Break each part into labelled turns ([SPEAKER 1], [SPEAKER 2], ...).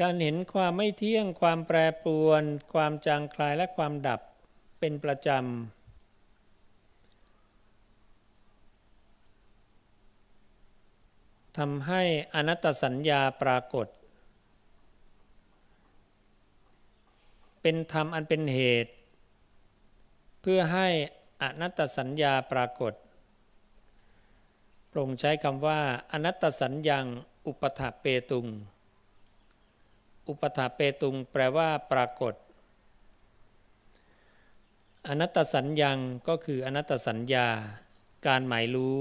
[SPEAKER 1] การเห็นความไม่เที่ยง ความแปรปรวน ความจางคลายและความดับเป็นประจำทำให้อนัตตสัญญาปรากฏ เป็นธรรมอันเป็นเหตุ เพื่อให้อนัตตสัญญาปรากฏพระองใช้คำว่า อนัตตสัญญัง อุปถาเปตุง อุปถาเปตุงแปลว่าปรากฏ อนัตตสัญญังก็คืออนัตตสัญญา การหมายรู้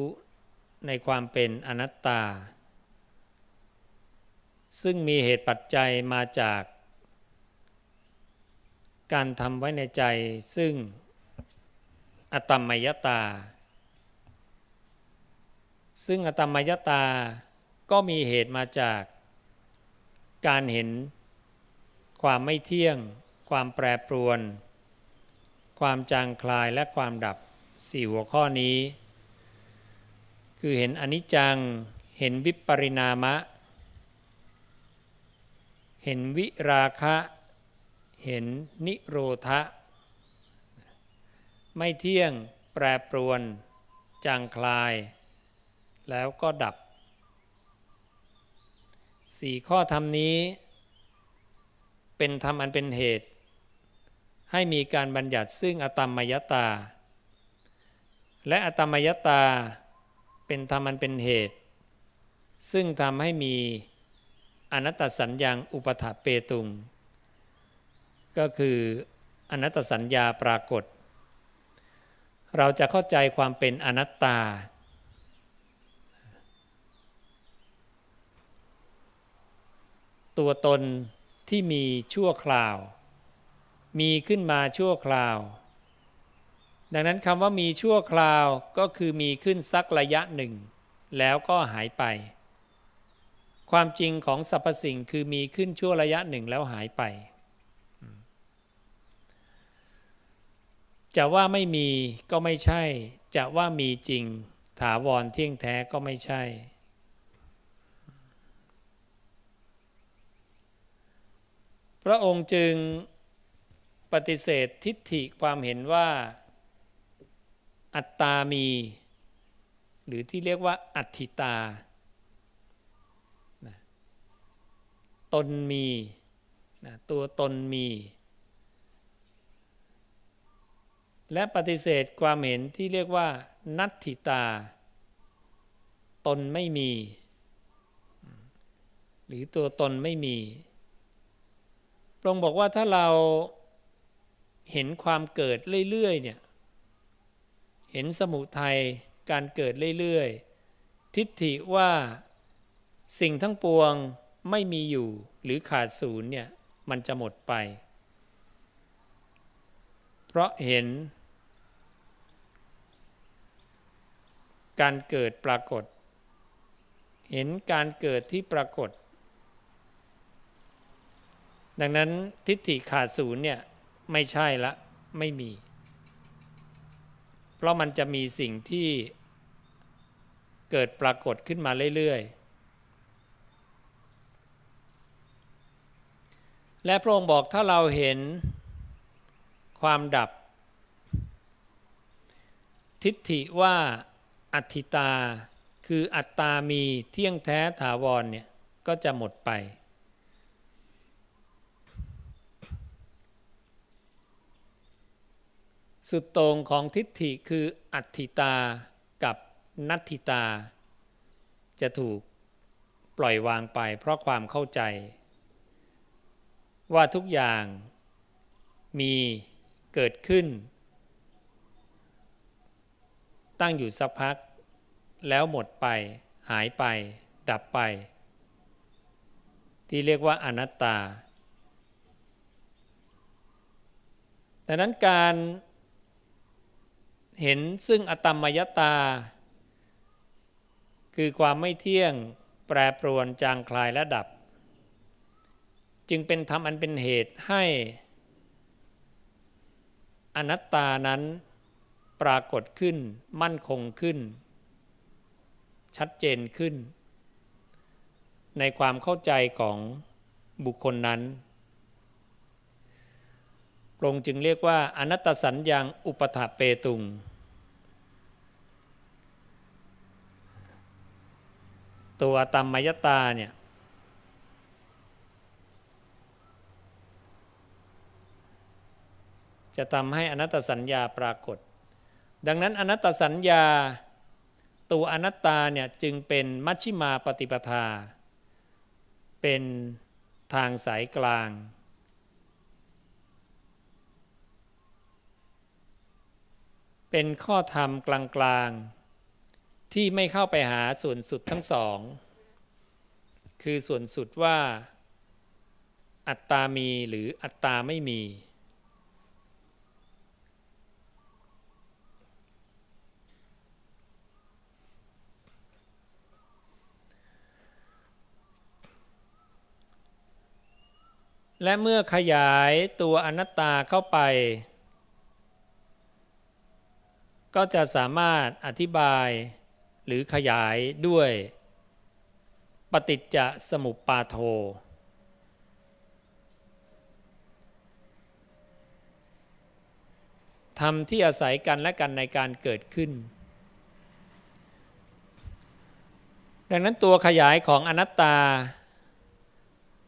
[SPEAKER 1] ในความเป็นอนัตตา ซึ่งมีเหตุปัจจัยมาจาก การทำไว้ในใจซึ่งอตมมยตา ซึ่งอตมมยตาก็มีเหตุมาจากการเห็น ความไม่เที่ยง ความแปรปรวน ความจางคลายและความดับสี่หัวข้อนี้ คือเห็นอนิจจัง เห็นวิปริณามะ เห็นวิราคะ เห็นนิโรธะ ไม่เที่ยง แปรปรวน จางคลาย แล้วก็ดับสี่ข้อธรรมนี้ เป็นธรรมอันเป็นเหตุ ให้มีการบัญญัติซึ่งอตมมยตา และอตมมยตาเป็นธรรมอันเป็นเหตุ ซึ่งทำให้มีอนัตตสัญญาอุปถาเปตุง ก็คืออนัตตสัญญาปรากฏ เราจะเข้าใจความเป็นอนัตตา ตัวตน ที่มีชั่วคราว มีขึ้นมาชั่วคราว ดังนั้นคำว่ามีชั่วคราวก็คือมีขึ้นสักระยะหนึ่ง แล้วก็หายไป ความจริงของสรรพสิ่งคือมีขึ้นชั่วระยะหนึ่งแล้วหายไป จะว่าไม่มีก็ไม่ใช่ จะว่ามีจริง ถาวรเที่ยงแท้ก็ไม่ใช่ พระองค์จึงปฏิเสธทิฏฐิความเห็นว่า อัตตามี หรือที่เรียกว่าอัตถิตา ตนมีตัวตนมี และปฏิเสธความเห็นที่เรียกว่า นัตถิตา ตนไม่มี หรือตัวตนไม่มี พระองค์บอกว่าถ้าเราเห็นความเกิดเรื่อยๆเนี่ยเห็นสมุทัยการเกิดเรื่อยๆ ทิฏฐิว่าสิ่งทั้งปวงไม่มีอยู่หรือขาดศูนย์เนี่ยมันจะหมดไป เพราะเห็น การเกิดปรากฏ เห็นการเกิดที่ปรากฏ ดังนั้นทิฏฐิขาดศูนย์เนี่ยไม่ใช่ละไม่มี เพราะมันจะมีสิ่งที่เกิดปรากฏขึ้นมาเรื่อยๆ และพระองค์บอกถ้าเราเห็นความดับ ทิฏฐิว่าอัติตาคืออัตตามีเที่ยงแท้ถาวรเนี่ยก็จะหมดไป สุดตรงของทิฏฐิคืออัตถิตากับนัตถิตา จะถูกปล่อยวางไปเพราะความเข้าใจ ว่าทุกอย่างมีเกิดขึ้น ตั้งอยู่สักพัก แล้วหมดไป หายไป ดับไป ที่เรียกว่าอนัตตาดังนั้นการ เห็นซึ่งอตมมยตา คือความไม่เที่ยงแปรปรวนจางคลายและดับ จึงเป็นธรรมอันเป็นเหตุให้อนัตตานั้นปรากฏขึ้น มั่นคงขึ้น ชัดเจนขึ้น ในความเข้าใจของบุคคลนั้น พระองค์จึงเรียกว่าอนัตตสัญญางอุปถาเปตุง ตัวตัมมยตาเนี่ยจะทำให้อนัตตสัญญาปรากฏ ดังนั้นอนัตตสัญญา ตัวอนัตตาเนี่ยจึงเป็นมัชชิมาปฏิปทา เป็นทางสายกลาง เป็นข้อธรรมกลางๆ ที่ไม่เข้าไปหาส่วนสุดทั้งสอง คือส่วนสุดว่า อัตตามีหรืออัตตาไม่มี และเมื่อขยายตัวอนัตตาเข้าไป ก็จะสามารถอธิบายหรือขยายด้วย ปฏิจจสมุปปาโท ธรรมที่อาศัยกันและกันในการเกิดขึ้น ดังนั้นตัวขยายของอนัตตา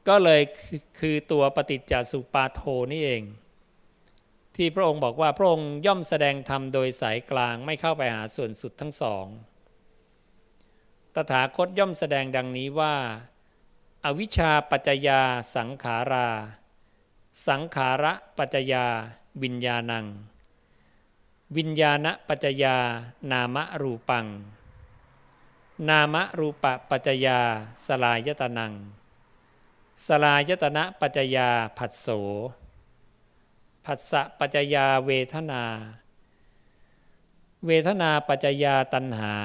[SPEAKER 1] ก็เลยคือตัวปฏิจจสุปาโทนี่เอง ที่พระองค์บอกว่าพระองค์ย่อมแสดงธรรมโดยสายกลางไม่เข้าไปหาส่วนสุดทั้งสอง ตถาคตย่อมแสดงดังนี้ว่าอาวิชชาปัจจยาสังขารา สังขาระปัจจยา วิญญาณัง วิญญาณปัจจยานามรูปัง นามรูปปัจจยาสลายตนัง สลายตนะปัจจยาผัสโส ผัสสะปัจจยาเวทนา เวทนาปัจจยาตัณหา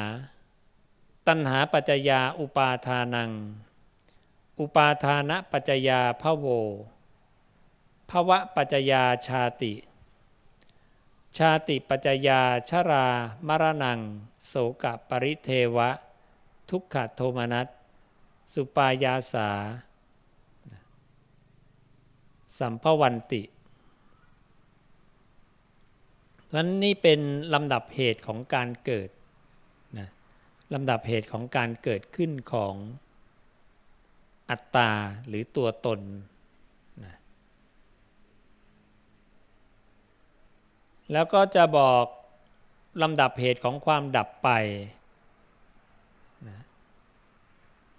[SPEAKER 1] ตัณหาปัจจยาอุปาทานัง อุปาทานะปัจจยาพะโวภวะปัจจยาชาติ ชาติปัจจยาชรามรณัง โสกปริเทวะ ทุกขโทมนัสสุปายาสา สัมภวันติ นั้นนี่เป็นลำดับเหตุของการเกิดนะลำดับเหตุของการเกิดขึ้นของอัตตาหรือตัวตนนะแล้วก็จะบอกลำดับเหตุของความดับไป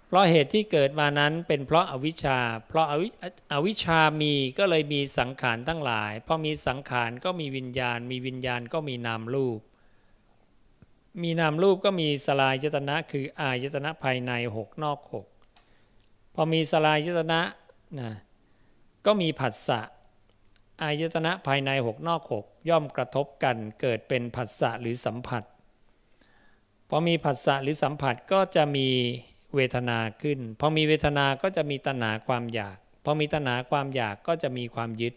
[SPEAKER 1] เพราะเหตุที่เกิดมานั้นเป็นเพราะอาวิชชา เพราะอาวิอวิชชามีก็เลยมีสังขารทั้งหลาย พอมีสังขารก็มีวิญญาณ มีวิญญาณก็มีนามรูป มีนามรูปก็มีสลายยตนะคืออายตนะภายในหกนอกหกพอมีสลายยตนะนะก็มีผัสสะอายตนะภายในหกนอกหกย่อมกระทบกันเกิดเป็นผัสสะหรือสัมผัส พอมีผัสสะหรือสัมผัสก็จะมี เวทนาขึ้น พอมีเวทนาก็จะมีตัณหาความอยาก พอมีตัณหาความอยากก็จะมีความยึด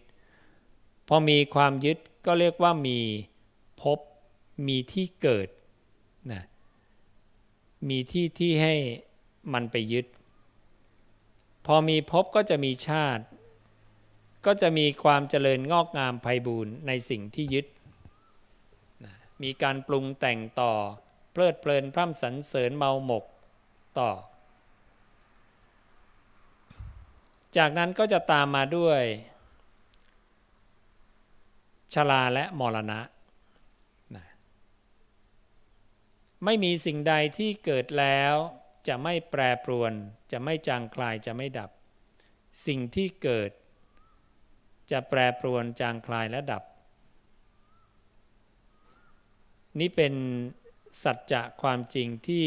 [SPEAKER 1] พอมีความยึดก็เรียกว่ามีพบมีที่เกิดนะมีที่ที่ให้มันไปยึด พอมีพบก็จะมีชาติ ก็จะมีความเจริญงอกงามไพบูรณ์ในสิ่งที่ยึดนะมีการปรุงแต่งต่อเพลิดเพลินพร่ำสรรเสริญเมาหมก ต่อ จากนั้นก็จะตามมาด้วยชลาและมรณะนะไม่มีสิ่งใดที่เกิดแล้วจะไม่แปรปรวน จะไม่จางคลายจะไม่ดับ สิ่งที่เกิด จะแปรปรวนจางคลายและดับ นี่เป็นสัจจะความจริงที่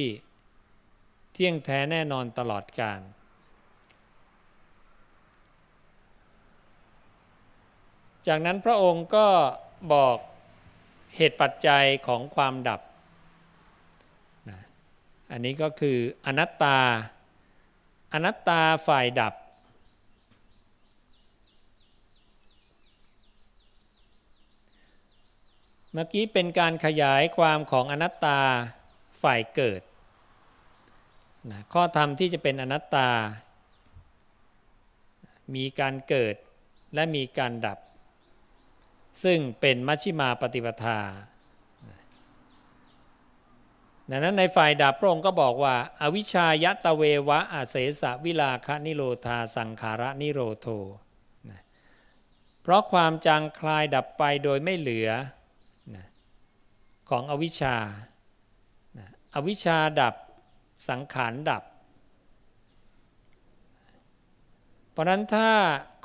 [SPEAKER 1] เที่ยงแท้แน่นอนตลอดกาลจากนั้นพระองค์ก็บอกเหตุปัจจัยของความดับนะอันนี้ก็คืออนัตตา อนัตตาฝ่ายดับ เมื่อกี้เป็นการขยายความของอนัตตาฝ่ายเกิด นะข้อธรรมที่จะเป็นอนัตตา มีการเกิดและมีการดับ ซึ่งเป็นมัชฌิมาปฏิปทาดังนั้นในฝ่ายดับพระองค์ก็บอกว่าอาวิชายตะเววะอาเสสะวิลาคนิโรธาสังขาระนิโรโทเพราะความจางคลายดับไปโดยไม่เหลือของอวิชชาอวิชชาดับ สังขารดับ เพราะนั้นถ้า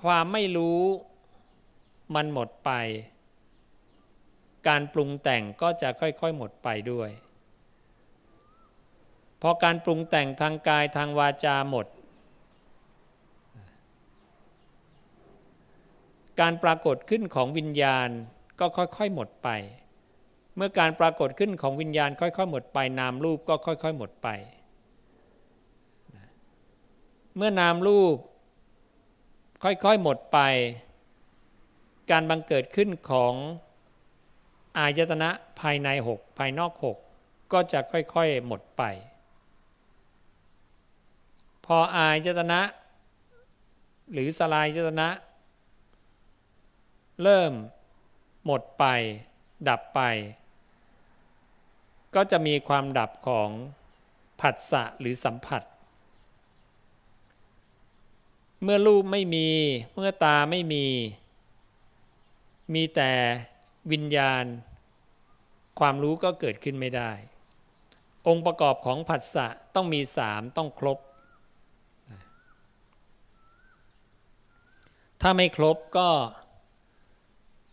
[SPEAKER 1] ความไม่รู้มันหมดไป การปรุงแต่งก็จะค่อย ๆ หมดไปด้วย พอการปรุงแต่งทางกายทางวาจาหมด การปรากฏขึ้นของวิญญาณก็ค่อยๆหมดไป เมื่อการปรากฏขึ้นของวิญญาณค่อยๆหมดไปนามรูปก็ค่อยๆหมดไป เมื่อนามรูป ค่อยๆหมดไป การบังเกิดขึ้นของอายตนะภายในหกภายนอกหกก็จะค่อยๆหมดไป พออายจตนะ หรือสลายจตนะ เริ่มหมดไป ดับไป ก็จะมีความดับของผัสสะหรือสัมผัส เมื่อรูปไม่มี เมื่อตาไม่มี มีแต่วิญญาณ ความรู้ก็เกิดขึ้นไม่ได้ องค์ประกอบของผัสสะต้องมีสามต้องครบ ถ้าไม่ครบก็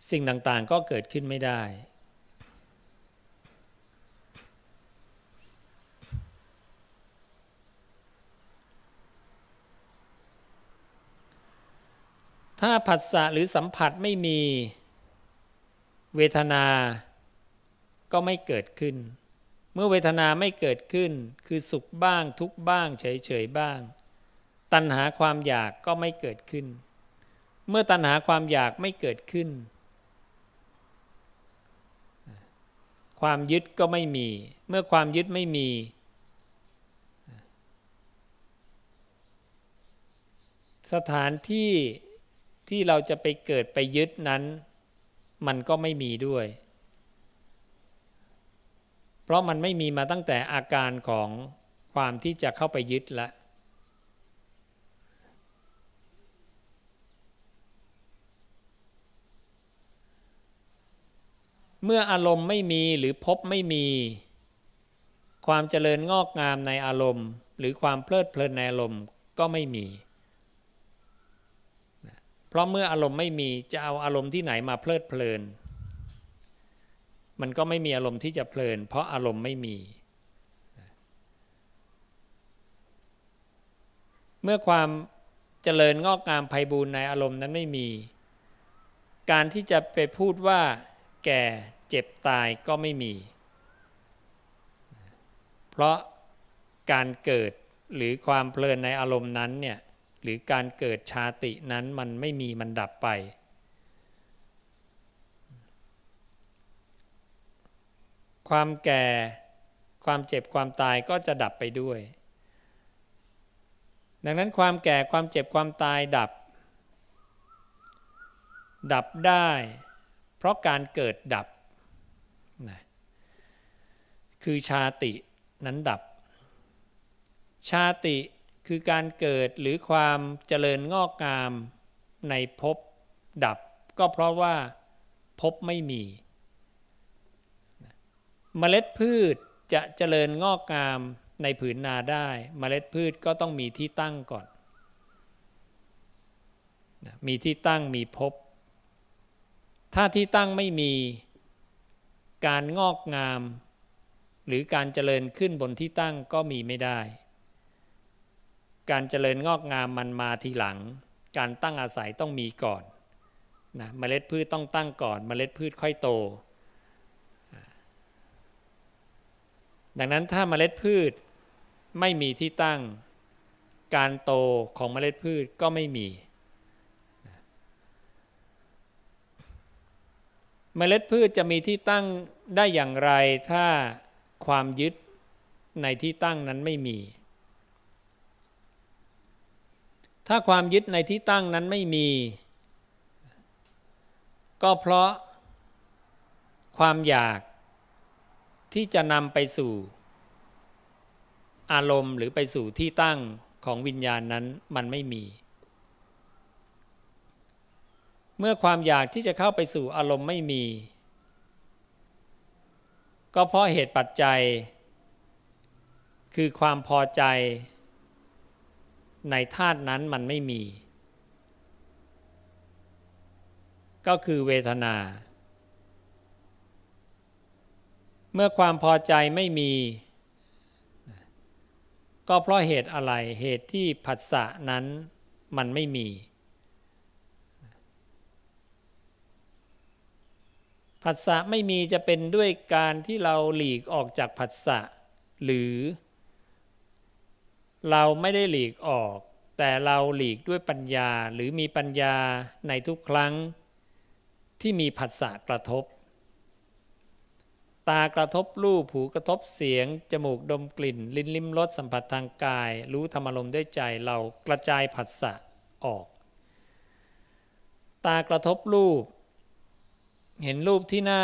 [SPEAKER 1] สิ่งต่างๆก็เกิดขึ้นไม่ได้ ถ้าผัสสะหรือสัมผัสไม่มีเวทนาก็ไม่เกิดขึ้น เมื่อเวทนาไม่เกิดขึ้น คือสุขบ้างทุกบ้าง เฉยๆบ้าง ตัณหาความอยากก็ไม่เกิดขึ้น เมื่อตัณหาความอยากไม่เกิดขึ้น ความยึดก็ไม่มี เมื่อความยึดไม่มี สถานที่ ที่เราจะไปเกิดไปยึดนั้น มันก็ไม่มีด้วย เพราะมันไม่มีมาตั้งแต่อาการของความที่จะเข้าไปยึดล้วเมื่ออารมณ์ไม่มีหรือพบไม่มี ความเจริญงอกงามในอารมณ์ หรือความเพลิดเพลินในอารมณ์ก็ไม่มี ราะเมื่ออารมณ์ไม่มีจะเอาอารมณ์ที่ไหนมาเพลิดเพลิน มันก็ไม่มีอารมณ์ที่จะเพลิน เพราะอารมณ์ไม่มี เมื่อความเจริญงอกงามไพบูรณ์ในอารมณ์นั้นไม่มี การที่จะไปพูดว่า แก่เจ็บตายก็ไม่มี เพราะการเกิดหรือความเพลินในอารมณ์นั้นเนี่ย หรือการเกิดชาตินั้นมันไม่มีมันดับไป ความแก่ความเจ็บความตายก็จะดับไปด้วย ดังนั้นความแก่ความเจ็บความตายดับ ดับได้ เพราะการเกิดดับนะคือชาตินั้นดับ ชาติ คือการเกิดหรือความเจริญงอกงามในภพดับ ก็เพราะว่าภพไม่มี เมล็ดพืชจะเจริญงอกงามในผืนนาได้ เมล็ดพืชก็ต้องมีที่ตั้งก่อน มีที่ตั้งมีภพถ้าที่ตั้งไม่มีการงอกงาม หรือการเจริญขึ้นบนที่ตั้งก็มีไม่ได้ การเจริญงอกงามมันมาทีหลัง การตั้งอาศัยต้องมีก่อนนะเมล็ดพืชต้องตั้งก่อนเมล็ดพืชค่อยโต ดังนั้นถ้าเมล็ดพืชไม่มีที่ตั้ง การโตของเมล็ดพืชก็ไม่มี เมล็ดพืชจะมีที่ตั้งได้อย่างไรถ้าความยึดในที่ตั้งนั้นไม่มี ถ้าความยึดในที่ตั้งนั้นไม่มี ก็เพราะความอยากที่จะนำไปสู่ อารมณ์หรือไปสู่ที่ตั้งของวิญญาณนั้นมันไม่มี เมื่อความอยากที่จะเข้าไปสู่อารมณ์ไม่มี ก็เพราะเหตุปัจจัย คือความพอใจ ในธาตุนั้นมันไม่มี ก็คือเวทนา เมื่อความพอใจไม่มี ก็เพราะเหตุอะไรเหตุที่ผัสสะนั้นมันไม่มีผัสสะไม่มีจะเป็นด้วยการที่เราหลีกออกจากผัสสะหรือ เราไม่ได้หลีกออก แต่เราหลีกด้วยปัญญาหรือมีปัญญาในทุกครั้ง ที่มีผัสสะกระทบ ตากระทบรูปหูกระทบเสียง จมูกดมกลิ่น ลิ้นลิ้มรสสัมผัสทางกาย รู้ธรรมารมด้วยใจเรากระจายผัสสะออก ตากระทบรูป เห็นรูปที่น่า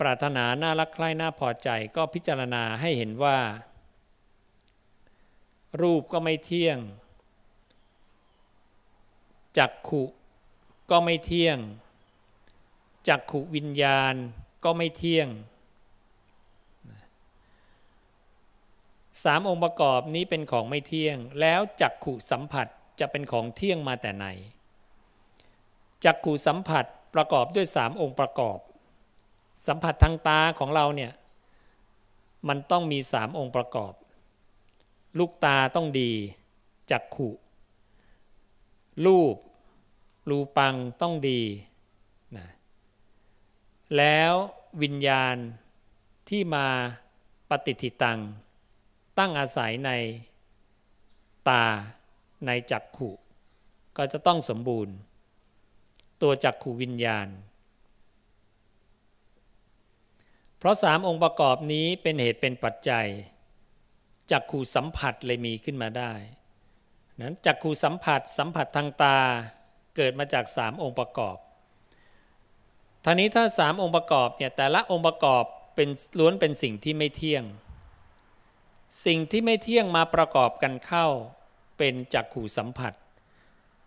[SPEAKER 1] ปรารถนาน่ารักใคร่น่าพอใจก็พิจารณาให้เห็นว่า รูปก็ไม่เที่ยง จักขุก็ไม่เที่ยง จักขุวิญญาณก็ไม่เที่ยงสามองค์ประกอบนี้เป็นของไม่เที่ยง แล้วจักขู่สัมผัสจะเป็นของเที่ยงมาแต่ไหนจักขู่สัมผัสประกอบด้วยสามองค์ประกอบ สัมผัสทางตาของเราเนี่ยมันต้องมีสามองค์ประกอบ ลูกตาต้องดี จักขู่รูป รูปังต้องดีนะแล้ววิญญาณที่มาปฏิทิตัง ตั้งอาศัยในตาในจักขุ ก็จะต้องสมบูรณ์ ตัวจักขุวิญญาณ เพราะสามองค์ประกอบนี้เป็นเหตุเป็นปัจจัย จักขุสัมผัสเลยมีขึ้นมาได้นั้นจักขุสัมผัสสัมผัสทางตาเกิดมาจากสามองค์ประกอบท่านี้ถ้าสามองค์ประกอบเนี่ยแต่ละองค์ประกอบเป็นล้วนเป็นสิ่งที่ไม่เที่ยง สิ่งที่ไม่เที่ยงมาประกอบกันเข้า เป็นจักขู่สัมผัส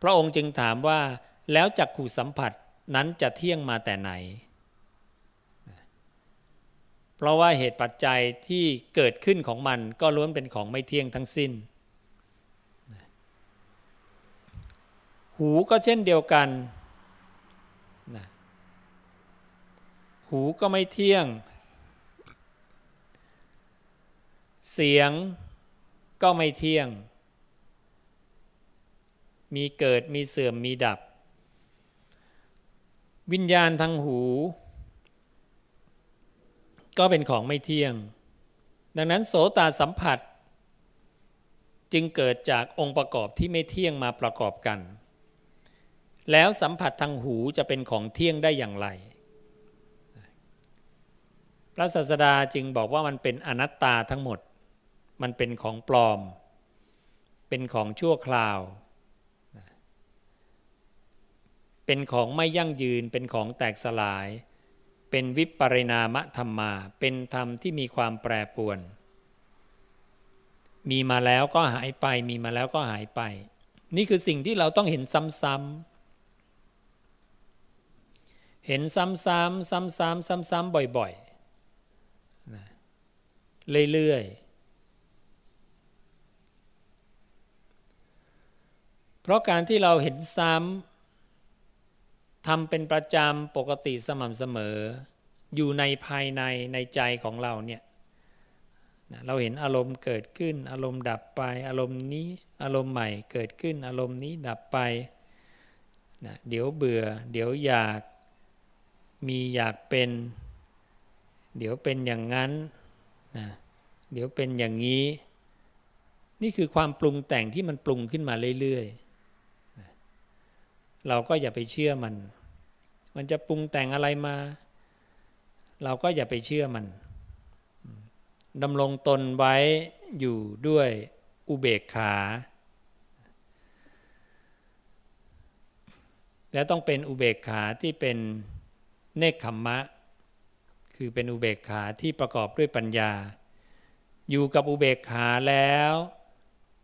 [SPEAKER 1] พระองค์จึงถามว่าแล้วจักขู่สัมผัสนั้นจะเที่ยงมาแต่ไหน เพราะว่าเหตุปัจจัยที่เกิดขึ้นของมันก็ล้วนเป็นของไม่เที่ยงทั้งสิ้น หูก็เช่นเดียวกัน หูก็ไม่เที่ยง เสียงก็ไม่เที่ยง มีเกิดมีเสื่อมมีดับ วิญญาณทางหู ก็เป็นของไม่เที่ยง ดังนั้นโสตาสัมผัส จึงเกิดจากองค์ประกอบที่ไม่เที่ยงมาประกอบกัน แล้วสัมผัสทางหูจะเป็นของเที่ยงได้อย่างไร พระศาสดาจึงบอกว่ามันเป็นอนัตตาทั้งหมด มันเป็นของปลอม เป็นของชั่วคราว เป็นของไม่ยั่งยืน เป็นของแตกสลาย เป็นวิปริณามะธรรมา เป็นธรรมที่มีความแปรปรวน มีมาแล้วก็หายไป มีมาแล้วก็หายไป นี่คือสิ่งที่เราต้องเห็นซ้ำๆเห็นซ้ำๆซ้ำๆซ้ำๆบ่อยๆเรื่อยๆเพราะการที่เราเห็นซ้ำ ทำเป็นประจำปกติสม่ำเสมอ อยู่ในภายในในใจของเราเนี่ยเราเห็นอารมณ์เกิดขึ้น อารมณ์ดับไป อารมณ์นี้อารมณ์ใหม่เกิดขึ้น อารมณ์นี้ดับไปนะเดี๋ยวเบื่อ เดี๋ยวอยากมีอยากเป็น เดี๋ยวเป็นอย่างนั้นนะเดี๋ยวเป็นอย่างนี้ นี่คือความปรุงแต่งที่มันปรุงขึ้นมาเรื่อยๆเราก็อย่าไปเชื่อมัน มันจะปรุงแต่งอะไรมา เราก็อย่าไปเชื่อมันดำรงตนไว้อยู่ด้วยอุเบกขา และต้องเป็นอุเบกขาที่เป็นเนคขมมะ คือเป็นอุเบกขาที่ประกอบด้วยปัญญา อยู่กับอุเบกขาแล้ว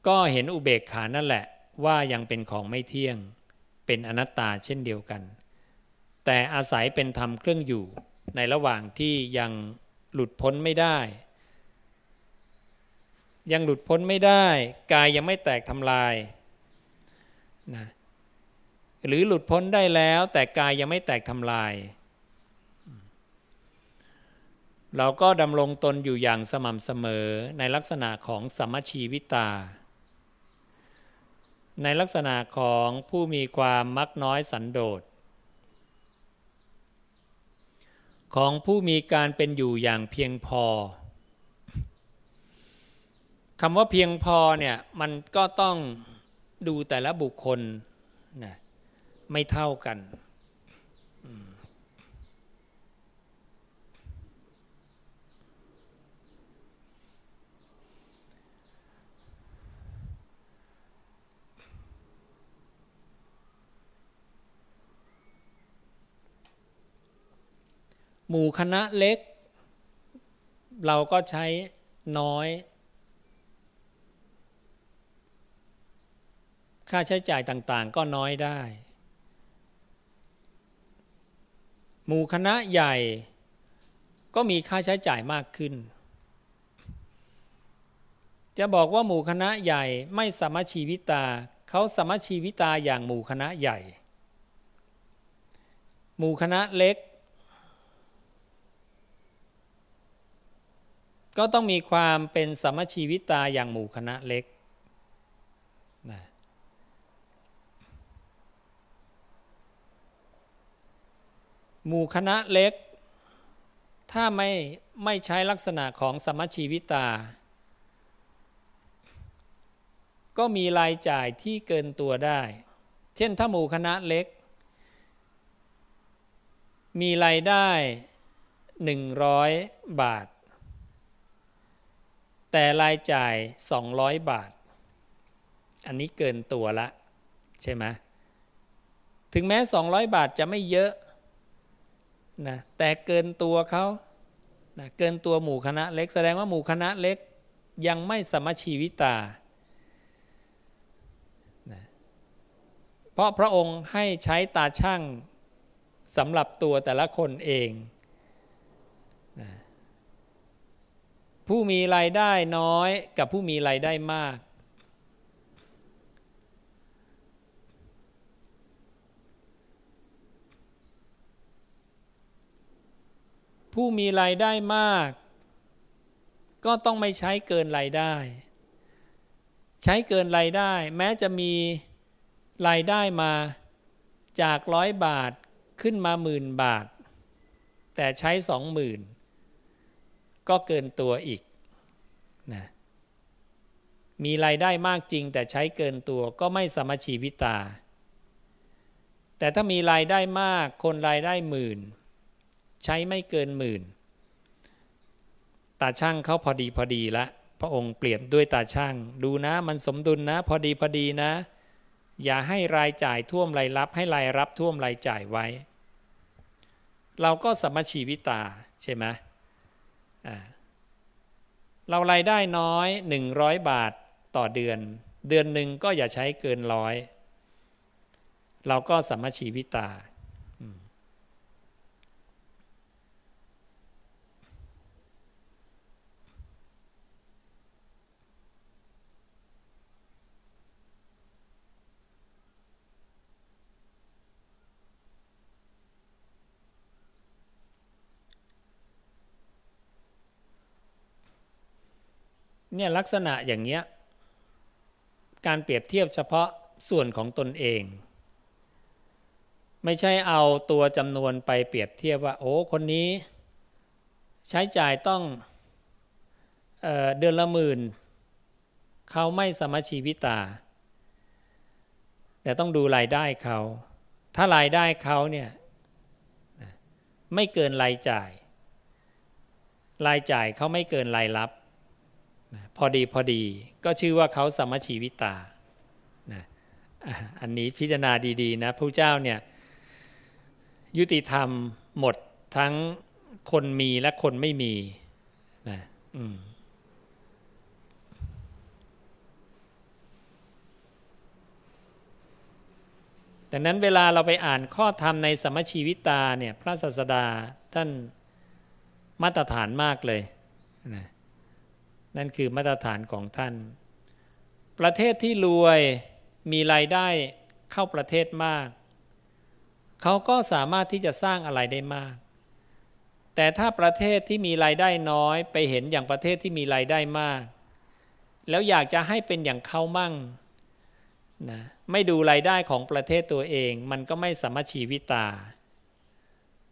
[SPEAKER 1] ก็เห็นอุเบกขานั่นแหละว่ายังเป็นของไม่เที่ยง เป็นอนัตตาเช่นเดียวกัน แต่อาศัยเป็นธรรมเครื่องอยู่ ในระหว่างที่ยังหลุดพ้นไม่ได้ ยังหลุดพ้นไม่ได้ กายยังไม่แตกทำลายนะหรือหลุดพ้นได้แล้ว แต่กายยังไม่แตกทำลาย เราก็ดำรงตนอยู่อย่างสม่ำเสมอในลักษณะของสมชีวิตา ในลักษณะของผู้มีความมักน้อยสันโดษ ของผู้มีการเป็นอยู่อย่างเพียงพอคำว่าเพียงพอเนี่ยมันก็ต้องดูแต่ละบุคคลนะไม่เท่ากัน หมู่คณะเล็ก เราก็ใช้น้อย ค่าใช้จ่ายต่างๆ ก็น้อยได้ หมู่คณะใหญ่ก็มีค่าใช้จ่ายมากขึ้น จะบอกว่าหมู่คณะใหญ่ไม่สามารถชีวิตาเขาสามารถชีวิตาอย่างหมู่คณะใหญ่ หมู่คณะเล็ก ก็ต้องมีความเป็นสมชีวิตาอย่างหมู่คณะเล็กนะหมู่คณะเล็ก ถ้าไม่ไม่ใช้ลักษณะของสมชีวิตา ก็มีรายจ่ายที่เกินตัวได้ เช่นถ้าหมู่คณะเล็ก มีรายได้ 100 บาท แต่รายจ่าย 200 บาท อันนี้เกินตัวละ ใช่ไหมถึงแม้ 200 บาทจะไม่เยอะนะแต่เกินตัวเขานะเกินตัวหมู่คณะเล็ก แสดงว่าหมู่คณะเล็กยังไม่สมชีวิตานะเพราะพระองค์ให้ใช้ตาช่างสำหรับตัวแต่ละคนเองนะ ผู้มีรายได้น้อยกับผู้มีรายได้มาก ผู้มีรายได้มาก ก็ต้องไม่ใช้เกินรายได้ ใช้เกินรายได้ แม้จะมีรายได้มาจากร้อยบาทขึ้นมาหมื่นบาท แต่ใช้สองหมื่น ก็เกินตัวอีกนะมีรายได้มากจริง แต่ใช้เกินตัวก็ไม่สมชีวิตา แต่ถ้ามีรายได้มากคนรายได้หมื่น ใช้ไม่เกินหมื่น ตาช่างเขาพอดีพอดีละพระองค์เปรียบด้วยตาช่าง ดูนะมันสมดุลนะ พอดีพอดีนะ อย่าให้รายจ่ายท่วมรายรับ ให้รายรับท่วมรายจ่ายไว้ เราก็สมชีวิตาใช่ไหม เรารายได้น้อย 100 บาทต่อเดือน เดือนหนึ่งก็อย่าใช้เกินร้อย เราก็สมชีวิตา เนี่ยลักษณะอย่างเงี้ยการเปรียบเทียบเฉพาะส่วนของตนเอง ไม่ใช่เอาตัวจำนวนไปเปรียบเทียบว่า โอ้คนนี้ ใช้จ่ายต้องเออเดือนละหมื่นเขาไม่สมชีวิตา แต่ต้องดูรายได้เขา ถ้ารายได้เขาเนี่ยไม่เกินรายจ่าย รายจ่ายเขาไม่เกินรายรับ พอดีพอดีก็ชื่อว่าเขาสมชีวิตานะอันนี้พิจารณาดีๆนะพระเจ้าเนี่ยยุติธรรมหมดทั้งคนมีและคนไม่มีนะอืมดังนั้นเวลาเราไปอ่านข้อธรรมในสมชีวิตาเนี่ยพระศาสดาท่านมาตรฐานมากเลยนะ นั่นคือมาตรฐานของท่าน ประเทศที่รวยมีรายได้เข้าประเทศมาก เขาก็สามารถที่จะสร้างอะไรได้มาก แต่ถ้าประเทศที่มีรายได้น้อยไปเห็นอย่างประเทศที่มีรายได้มาก แล้วอยากจะให้เป็นอย่างเขามั่งนะไม่ดูรายได้ของประเทศตัวเอง มันก็ไม่สามารถชีวิตา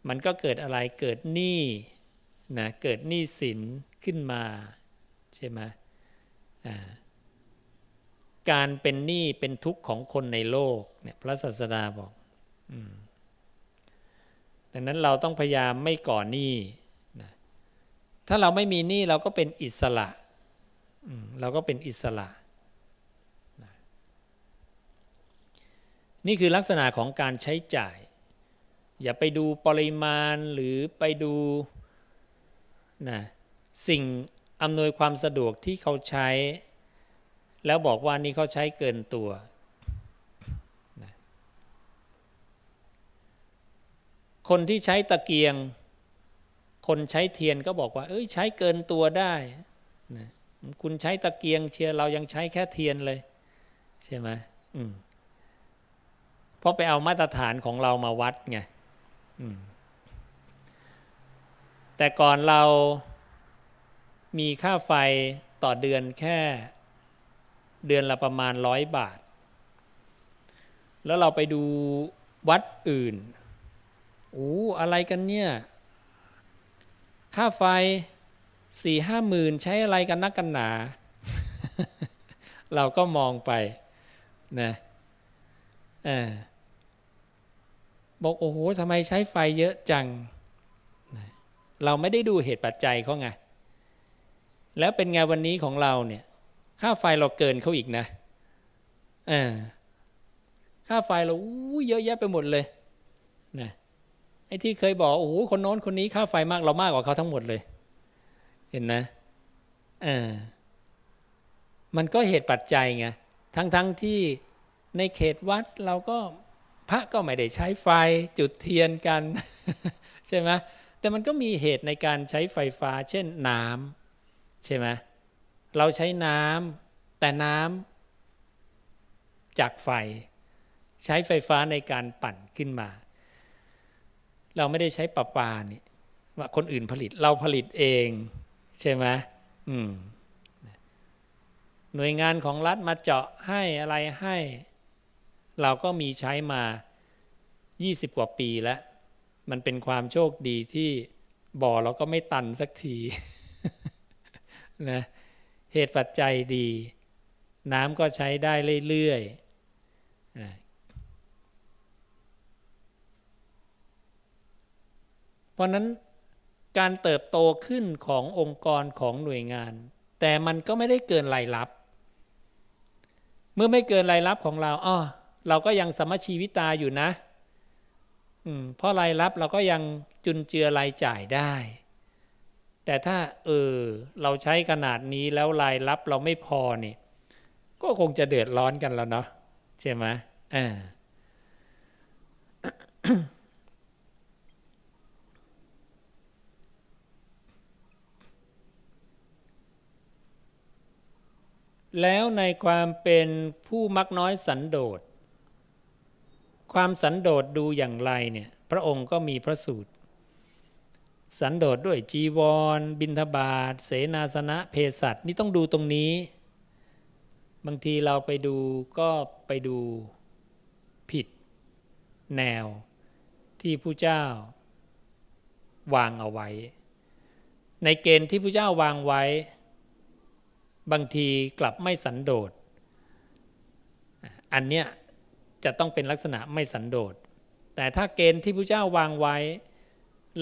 [SPEAKER 1] มันก็เกิดอะไรเกิดหนี้นะเกิดหนี้สินขึ้นมา ช่ไหมการเป็นหนี้เป็นทุกข์ของคนในโลกเนี่ยพระศาสดาบอกดังนั้นเราต้องพยายามไม่ก่อหนี้นะถ้าเราไม่มีหนี้เราก็เป็นอิสระเราก็เป็นอิสระนี่คือลักษณะของการใช้จ่าย อย่าไปดูปริมาณหรือไปดูนะสิ่ง อำนวยความสะดวกที่เขาใช้ แล้วบอกว่านี่เขาใช้เกินตัวนะคนที่ใช้ตะเกียง คนใช้เทียนก็บอกว่า เอ้ยใช้เกินตัวได้นะคุณใช้ตะเกียงเชียร์เรายังใช้แค่เทียนเลย ใช่ไหมอืมเพราะไปเอามาตรฐานของเรามาวัดไงแต่ก่อนเรา มีค่าไฟต่อเดือนแค่เดือนละประมาณร้อยบาท แล้วเราไปดูวัดอื่นโอ้อะไรกันเนี่ย ค่าไฟสี่ห้าหมื่นใช้อะไรกันนักกันหนา เราก็มองไปนะอบอกโอ้โหทำไมใช้ไฟเยอะจัง เราไม่ได้ดูเหตุปัจจัยเขาไง แล้วเป็นไงวันนี้ของเราเนี่ยค่าไฟเราเกินเขาอีกนะอค่าไฟเราอู้เยอะแยะไปหมดเลยนะไอ้ที่เคยบอกโอ้โหคนโน้นคนนี้ค่าไฟมากเรามากกว่าเขาทั้งหมดเลย เห็นนะอมันก็เหตุปัจจัยไงทั้งๆทที่ในเขตวัดเราก็พระก็ไม่ได้ใช้ไฟจุดเทียนกัน ใช่ไหมแต่มันก็มีเหตุในการใช้ไฟฟ้า เช่นน้ำ ใช่ไหมเราใช้น้ำแต่น้ำจากไฟ ใช้ไฟฟ้าในการปั่นขึ้นมา เราไม่ได้ใช้ประปานี่ว่าคนอื่นผลิตเราผลิตเอง ใช่ไหมอืมหน่วยงานของรัฐมาเจาะให้อะไรให้ เราก็มีใช้มา 20 กว่าปีแล้ว มันเป็นความโชคดีที่บ่อเราก็ไม่ตันสักที นะเหตุปัจจัยดี น้ำก็ใช้ได้เรื่อยๆนะเพราะนั้นการเติบโตขึ้นขององค์กรของหน่วยงาน แต่มันก็ไม่ได้เกินรายรับ เมื่อไม่เกินรายรับของเราอ้อเราก็ยังสมชีวิตาอยู่นะเพราะรายรับเราก็ยังจุนเจือรายจ่ายได้ แต่ถ้าเออเราใช้ขนาดนี้แล้วรายรับเราไม่พอนี่ ก็คงจะเดือดร้อนกันแล้วเนาะใช่ไหมอ่าแล้วในความเป็นผู้มักน้อยสันโดษความสันโดษดูอย่างไรเนี่ย พระองค์ก็มีพระสูตร สันโดษด้วยจีวร บินทบาทเสนาสนะเพศัตนี่ต้องดูตรงนี้ บางทีเราไปดูก็ไปดูผิดแนวที่ผู้เจ้าวางเอาไว้ ในเกณฑ์ที่ผู้เจ้าวางไว้ บางทีกลับไม่สันโดษ อันเนี้ยจะต้องเป็นลักษณะไม่สันโดษ แต่ถ้าเกณฑ์ที่พระเจ้าวางไว้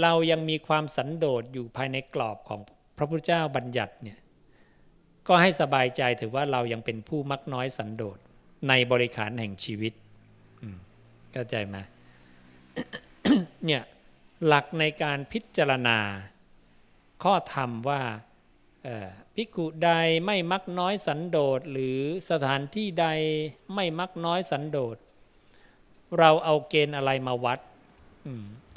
[SPEAKER 1] เรายังมีความสันโดษอยู่ภายในกรอบของพระพุทธเจ้าบัญญัติเนี่ยก็ให้สบายใจถือว่าเรายังเป็นผู้มักน้อยสันโดษในบริขารแห่งชีวิตเข้าใจไหมเนี่ยหลักในการพิจารณา ข้อธรรมว่าภิกขุใดไม่มักน้อยสันโดษหรือสถานที่ใดไม่มักน้อยสันโดษเราเอาเกณฑ์อะไรมาวัด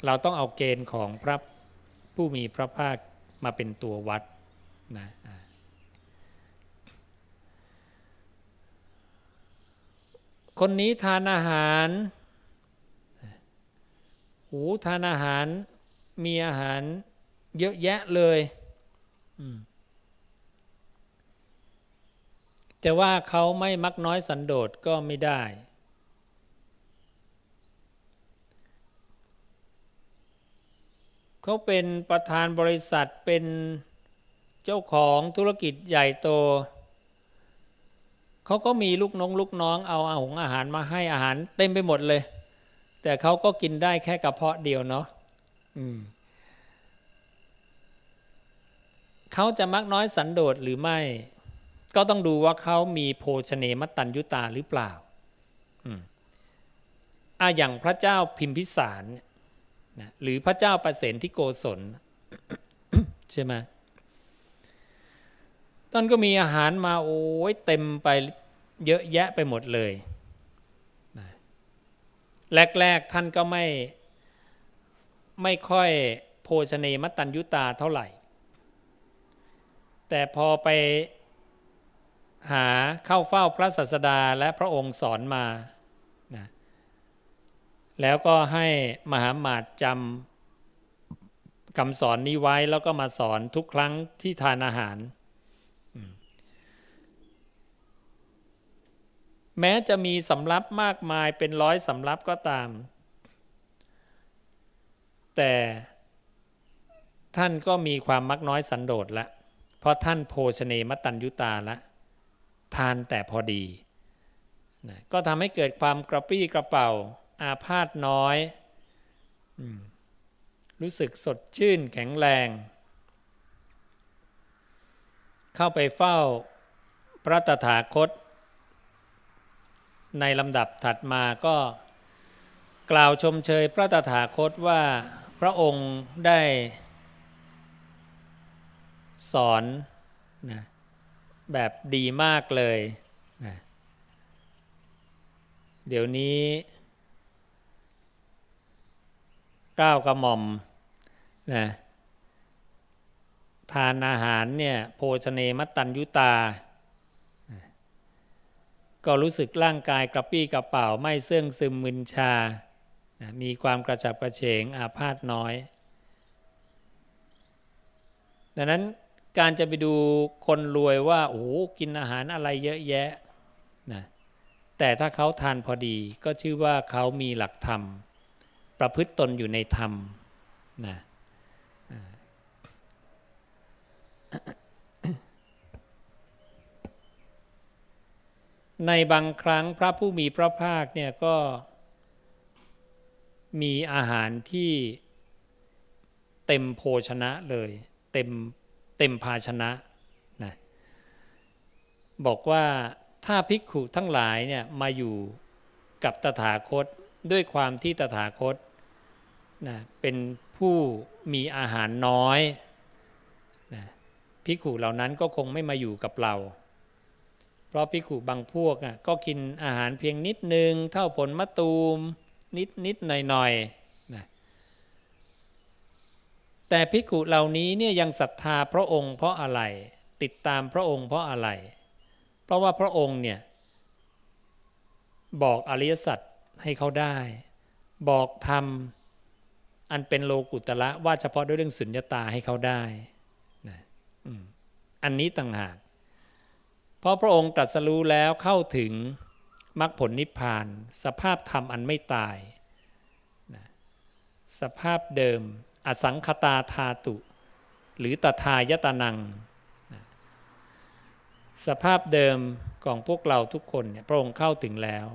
[SPEAKER 1] เราต้องเอาเกณฑ์ของพระผู้มีพระภาคมาเป็นตัววัดนะคนนี้ทานอาหารหูทานอาหารมีอาหารเยอะแยะเลยจะว่าเขาไม่มักน้อยสันโดษก็ไม่ได้ เขาเป็นประธานบริษัทเป็นเจ้าของธุรกิจใหญ่โต เขาก็มีลูกน้องลูกน้องเอาอาหงอาหารมาให้อาหารเต็มไปหมดเลย แต่เขาก็กินได้แค่กระเพาะเดียวเนาะเขาจะมักน้อยสันโดษหรือไม่ ก็ต้องดูว่าเขามีโภชเนมตัญยุตาหรือเปล่าอ่าอย่างพระเจ้าพิมพิสารนะหรือพระเจ้าประเสนที่โกศลใช่ไหมท่านก็มีอาหารมาโอ้ยเต็มไปเยอะแยะไปหมดเลยนะแรก ๆ ท่านก็ไม่ไม่ค่อยโภชเนมตัญยุตาเท่าไหร่ แต่พอไปหาเข้าเฝ้าพระศาสดาและพระองค์สอนมา แล้วก็ให้มหาหมาดจำคำสอนนี้ไว้แล้วก็มาสอนทุกครั้งที่ทานอาหาร แม้จะมีสำรับมากมายเป็นร้อยสำรับก็ตาม แต่ท่านก็มีความมักน้อยสันโดษละ เพราะท่านโภชเนมตัญยุตาละ ทานแต่พอดีนะก็ทำให้เกิดความกระปี้กระเป๋า อาพาธน้อย รู้สึกสดชื่นแข็งแรง เข้าไปเฝ้าพระตถาคต ในลำดับถัดมาก็กล่าวชมเชยพระตถาคตว่าพระองค์ได้สอนนะแบบดีมากเลยนะเดี๋ยวนี้ ก้าวกระหม่อมนะทานอาหารเนี่ยโภชเนมัตตัญยุตา ก็รู้สึกร่างกายกระปี้กระเป๋าไม่เสื่องซึมมึนชา มีความกระฉับกระเฉงอาพาธน้อย ดังนั้นการจะไปดูคนรวยว่าโอ้กินอาหารอะไรเยอะแยะนะแต่ถ้าเขาทานพอดีก็ชื่อว่าเขามีหลักธรรม ประพฤติตนอยู่ในธรรมนะในบางครั้งพระผู้มีพระภาคเนี่ยก็มีอาหารที่เต็มโภชนะเลย เต็มเต็มภาชนะนะบอกว่าถ้าภิกขุทั้งหลายเนี่ยมาอยู่กับตถาคตด้วยความที่ตถาคต นะเป็นผู้มีอาหารน้อยนะภิกุเหล่านั้นก็คงไม่มาอยู่กับเรา เพราะภิกุบางพวกนะก็กินอาหารเพียงนิดนึง เท่าผลมะตูม นิดนิดหน่อยหน่อยแต่ภิกุเหล่านี้เนี่ยยังศรัทธาพระองค์เพราะอะไร ติดตามพระองค์เพราะอะไร เพราะว่าพระองค์เนี่ยบอกอริยสัจให้เขาได้ บอกธรรม อันเป็นโลกุตละว่าเฉพาะด้วยเรื่องสุญญตาให้เขาได้นะอันนี้ต่างหาก เพราะพระองค์ตรัสรู้แล้วเข้าถึงมรรคผลนิพพาน สภาพธรรมอันไม่ตายนะสภาพเดิม อสังคตาธาตุ หรือตถายตานังสภาพเดิมของพวกเราทุกคนเนี่ยพระองค์เข้าถึงแล้ว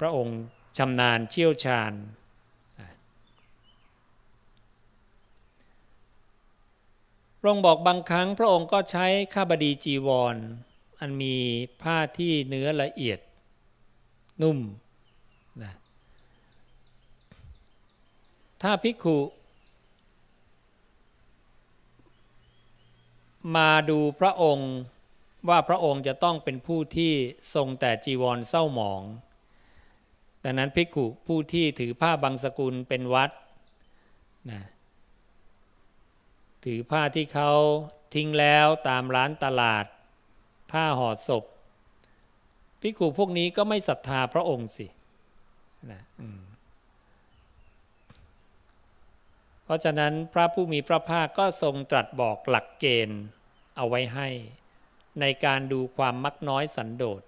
[SPEAKER 1] พระองค์ชำนาญเชี่ยวชาญ พระองค์บอกบางครั้งพระองค์ก็ใช้ข้าบดีจีวรออันมีผ้าที่เนื้อละเอียดนุ่มนะถ้าภิกขุมาดูพระองค์ว่าพระองค์จะต้องเป็นผู้ที่ทรงแต่จีวรเศร้าหมอง ดังนั้นภิกขุผู้ที่ถือผ้าบางสกุลเป็นวัดนะ ถือผ้าที่เขาทิ้งแล้วตามร้านตลาด ผ้าห่อศพภิกขุพวกนี้ก็ไม่ศรัทธาพระองค์สินะเพราะฉะนั้นพระผู้มีพระภาคก็ทรงตรัสบอกหลักเกณฑ์เอาไว้ให้ ในการดูความมักน้อยสันโดษ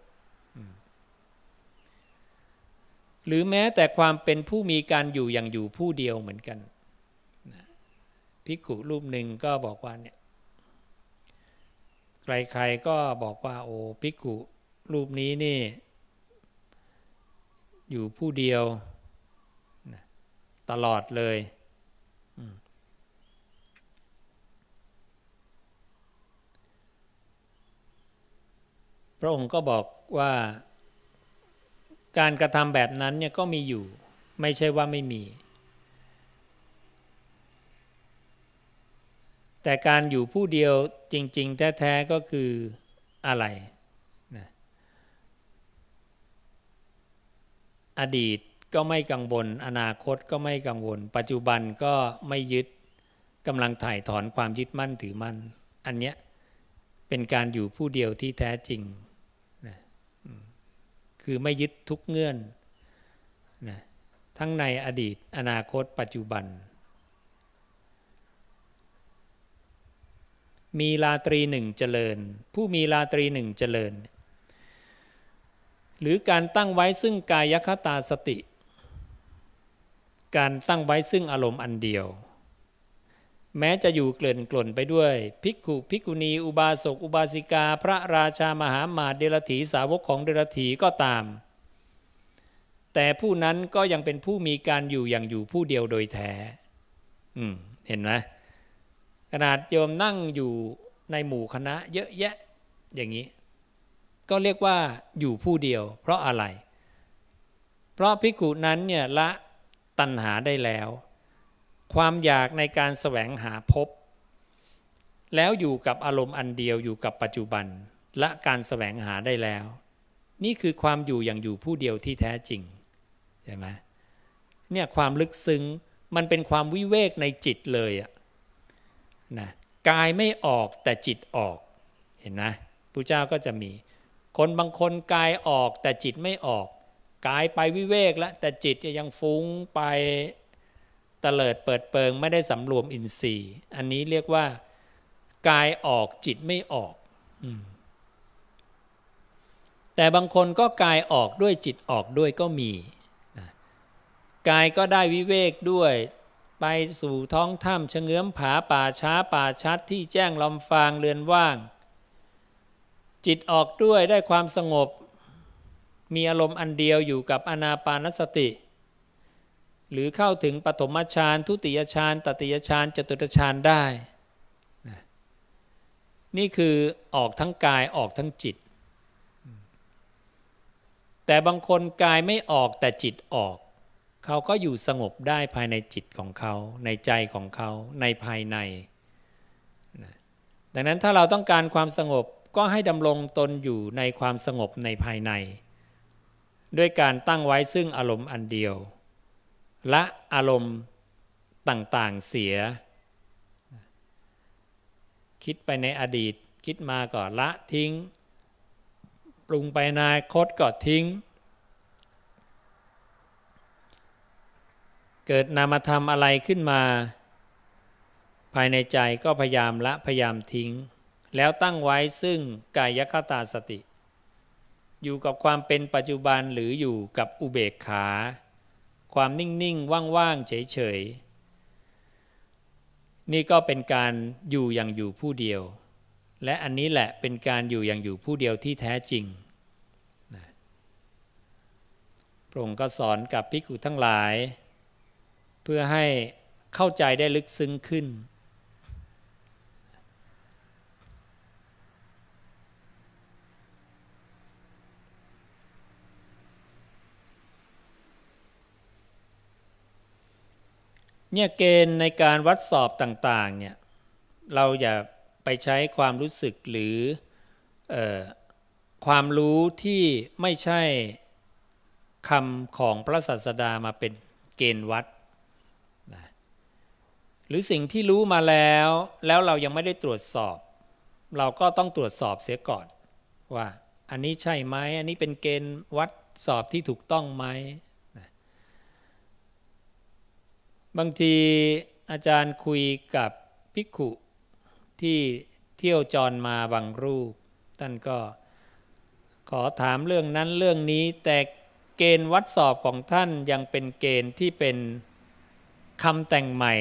[SPEAKER 1] หรือแม้แต่ความเป็นผู้มีการอยู่อย่างอยู่ผู้เดียวเหมือนกัน พิกุรูปหนึ่งก็บอกว่าเนี่ยใครๆก็บอกว่าโอ้พิกุรูปนี้นี่ อยู่ผู้เดียวตลอดเลยพระองค์ก็บอกว่าการกระทำแบบนั้นเนี่ยก็มีอยู่ ไม่ใช่ว่าไม่มี แต่การอยู่ผู้เดียวจริง ๆ แท้ๆก็คืออะไรนะอดีตก็ไม่กังวลอนาคตก็ไม่กังวล ปัจจุบันก็ไม่ยึดกำลังถ่ายถอนความยึดมั่นถือมั่น อันเนี้ยเป็นการอยู่ผู้เดียวที่แท้จริงคือไม่ยึดทุกเงื่อนนะทั้งในอดีตอนาคตปัจจุบัน มีลาตรีหนึ่งเจริญ ผู้มีลาตรีหนึ่งเจริญ หรือการตั้งไว้ซึ่งกายคตาสติ การตั้งไว้ซึ่งอารมณ์อันเดียว แม้จะอยู่เกลื่อนกล่นไปด้วยภิกขุภิกขุณี อุบาสกอุบาสิกา พระราชามหามาเดรถีสาวกของเดรถีก็ตาม แต่ผู้นั้นก็ยังเป็นผู้มีการอยู่อย่างอยู่ผู้เดียวโดยแท้อืมเห็นไหม ขนาดโยมนั่งอยู่ในหมู่คณะเยอะแยะอย่างนี้ ก็เรียกว่าอยู่ผู้เดียว เพราะอะไร เพราะภิกุนั้นเนี่ยละตัณหาได้แล้ว ความอยากในการแสวงหาพบ แล้วอยู่กับอารมณ์อันเดียวอยู่กับปัจจุบันและการแสวงหาได้แล้ว นี่คือความอยู่อย่างอยู่ผู้เดียวที่แท้จริงใช่ไหมเนี่ยความลึกซึ้งมันเป็นความวิเวกในจิตเลยอะ นะกายไม่ออกแต่จิตออกเห็นนะพระเจ้าก็จะมี คนบางคนกายออกแต่จิตไม่ออกกายไปวิเวกแล้วแต่จิตยังฟุ้งไปตเลิดเปิดเปิงไม่ได้สำรวมอินทรีย์ อันนี้เรียกว่ากายออกจิตไม่ออกแต่บางคนก็กายออกด้วยจิตออกด้วยก็มีนะกายก็ได้วิเวกด้วย ไปสู่ท้องถ้ำเฉงื้อมผาป่าช้าป่าชัดที่แจ้งลำฟางเรือนว่าง จิตออกด้วยได้ความสงบ มีอารมณ์อันเดียวอยู่กับอนาปานสติ หรือเข้าถึงปฐมฌานทุติยฌานตติยฌานจตุตฌานได้นะนี่คือออกทั้งกายออกทั้งจิต แต่บางคนกายไม่ออกแต่จิตออก เขาก็อยู่สงบได้ภายในจิตของเขา ในใจของเขาในภายในนะดังนั้นถ้าเราต้องการความสงบก็ให้ดำรงตนอยู่ในความสงบในภายใน ด้วยการตั้งไว้ซึ่งอารมณ์อันเดียวละอารมณ์ต่างๆเสีย คิดไปในอดีตคิดมาก่อนละทิ้ง ปรุงไปนายคดก็ทิ้ง เกิดนามธรรมอะไรขึ้นมา ภายในใจก็พยายามละพยายามทิ้ง แล้วตั้งไว้ซึ่งกายคตาสติ อยู่กับความเป็นปัจจุบันหรืออยู่กับอุเบกขา ความนิ่งๆว่างๆเฉยๆนี่ก็เป็นการอยู่อย่างอยู่ผู้เดียว และอันนี้แหละเป็นการอยู่อย่างอยู่ผู้เดียวที่แท้จริงพระองค์ก็สอนกับภิกษุทั้งหลาย เพื่อให้เข้าใจได้ลึกซึ้งขึ้น เนี่ยเกณฑ์ในการวัดสอบต่าง ๆ เนี่ย เราอย่าไปใช้ความรู้สึกหรืออความรู้ที่ไม่ใช่คำของพระศาสดามาเป็นเกณฑ์วัด รือสิ่งที่รู้มาแล้ว แล้วเรายังไม่ได้ตรวจสอบ เราก็ต้องตรวจสอบเสียก่อน ว่า อันนี้ใช่ไหมอันนี้เป็นเกณฑ์วัดสอบที่ถูกต้องไหมบางทีอาจารย์คุยกับภิกขุที่เที่ยวจรมาบางรูปท่านก็ขอถามเรื่องนั้นเรื่องนี้แต่เกณฑ์วัดสอบของท่านยังเป็นเกณฑ์ที่เป็นคำแต่งใหม่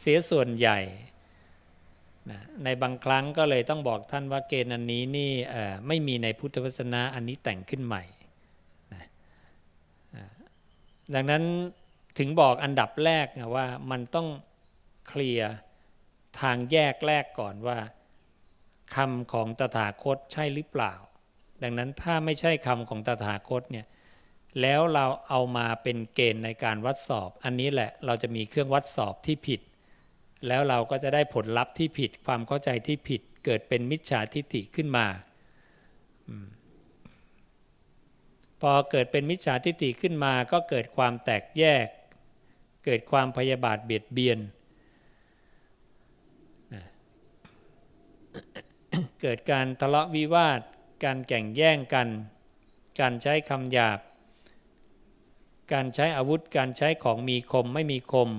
[SPEAKER 1] เสียส่วนใหญ่นะในบางครั้งก็เลยต้องบอกท่านว่าเกณฑ์อันนี้นี่ไม่มีในพุทธวจนะอันนี้แต่งขึ้นใหม่นะดังนั้นถึงบอกอันดับแรกนะว่ามันต้องเคลียร์ทางแยกแรกก่อนว่าคำของตถาคตใช่หรือเปล่า ดังนั้นถ้าไม่ใช่คำของตถาคตเนี่ยแล้วเราเอามาเป็นเกณฑ์ในการวัดสอบ อันนี้แหละเราจะมีเครื่องวัดสอบที่ผิด แล้วเราก็จะได้ผลลัพธ์ที่ผิดความเข้าใจที่ผิดเกิดเป็นมิจฉาทิฏฐิขึ้นมา พอเกิดเป็นมิจฉาทิฏฐิขึ้นมา ก็เกิดความแตกแยก เกิดความพยาบาทเบียดเบียน เกิดการทะเลาะวิวาท การแข่งแย่งกัน การใช้คำหยาบ การใช้อาวุธ การใช้ของมีคมไม่มีคม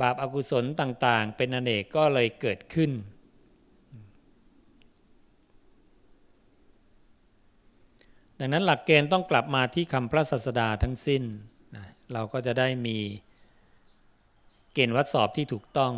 [SPEAKER 1] บาปอากุศลต่างๆ เป็นอเนกก็เลยเกิดขึ้น ดังนั้นหลักเกณฑ์ต้องกลับมาที่คำพระศาสดาทั้งสิ้น เราก็จะได้มีเกณฑ์วัดสอบที่ถูกต้อง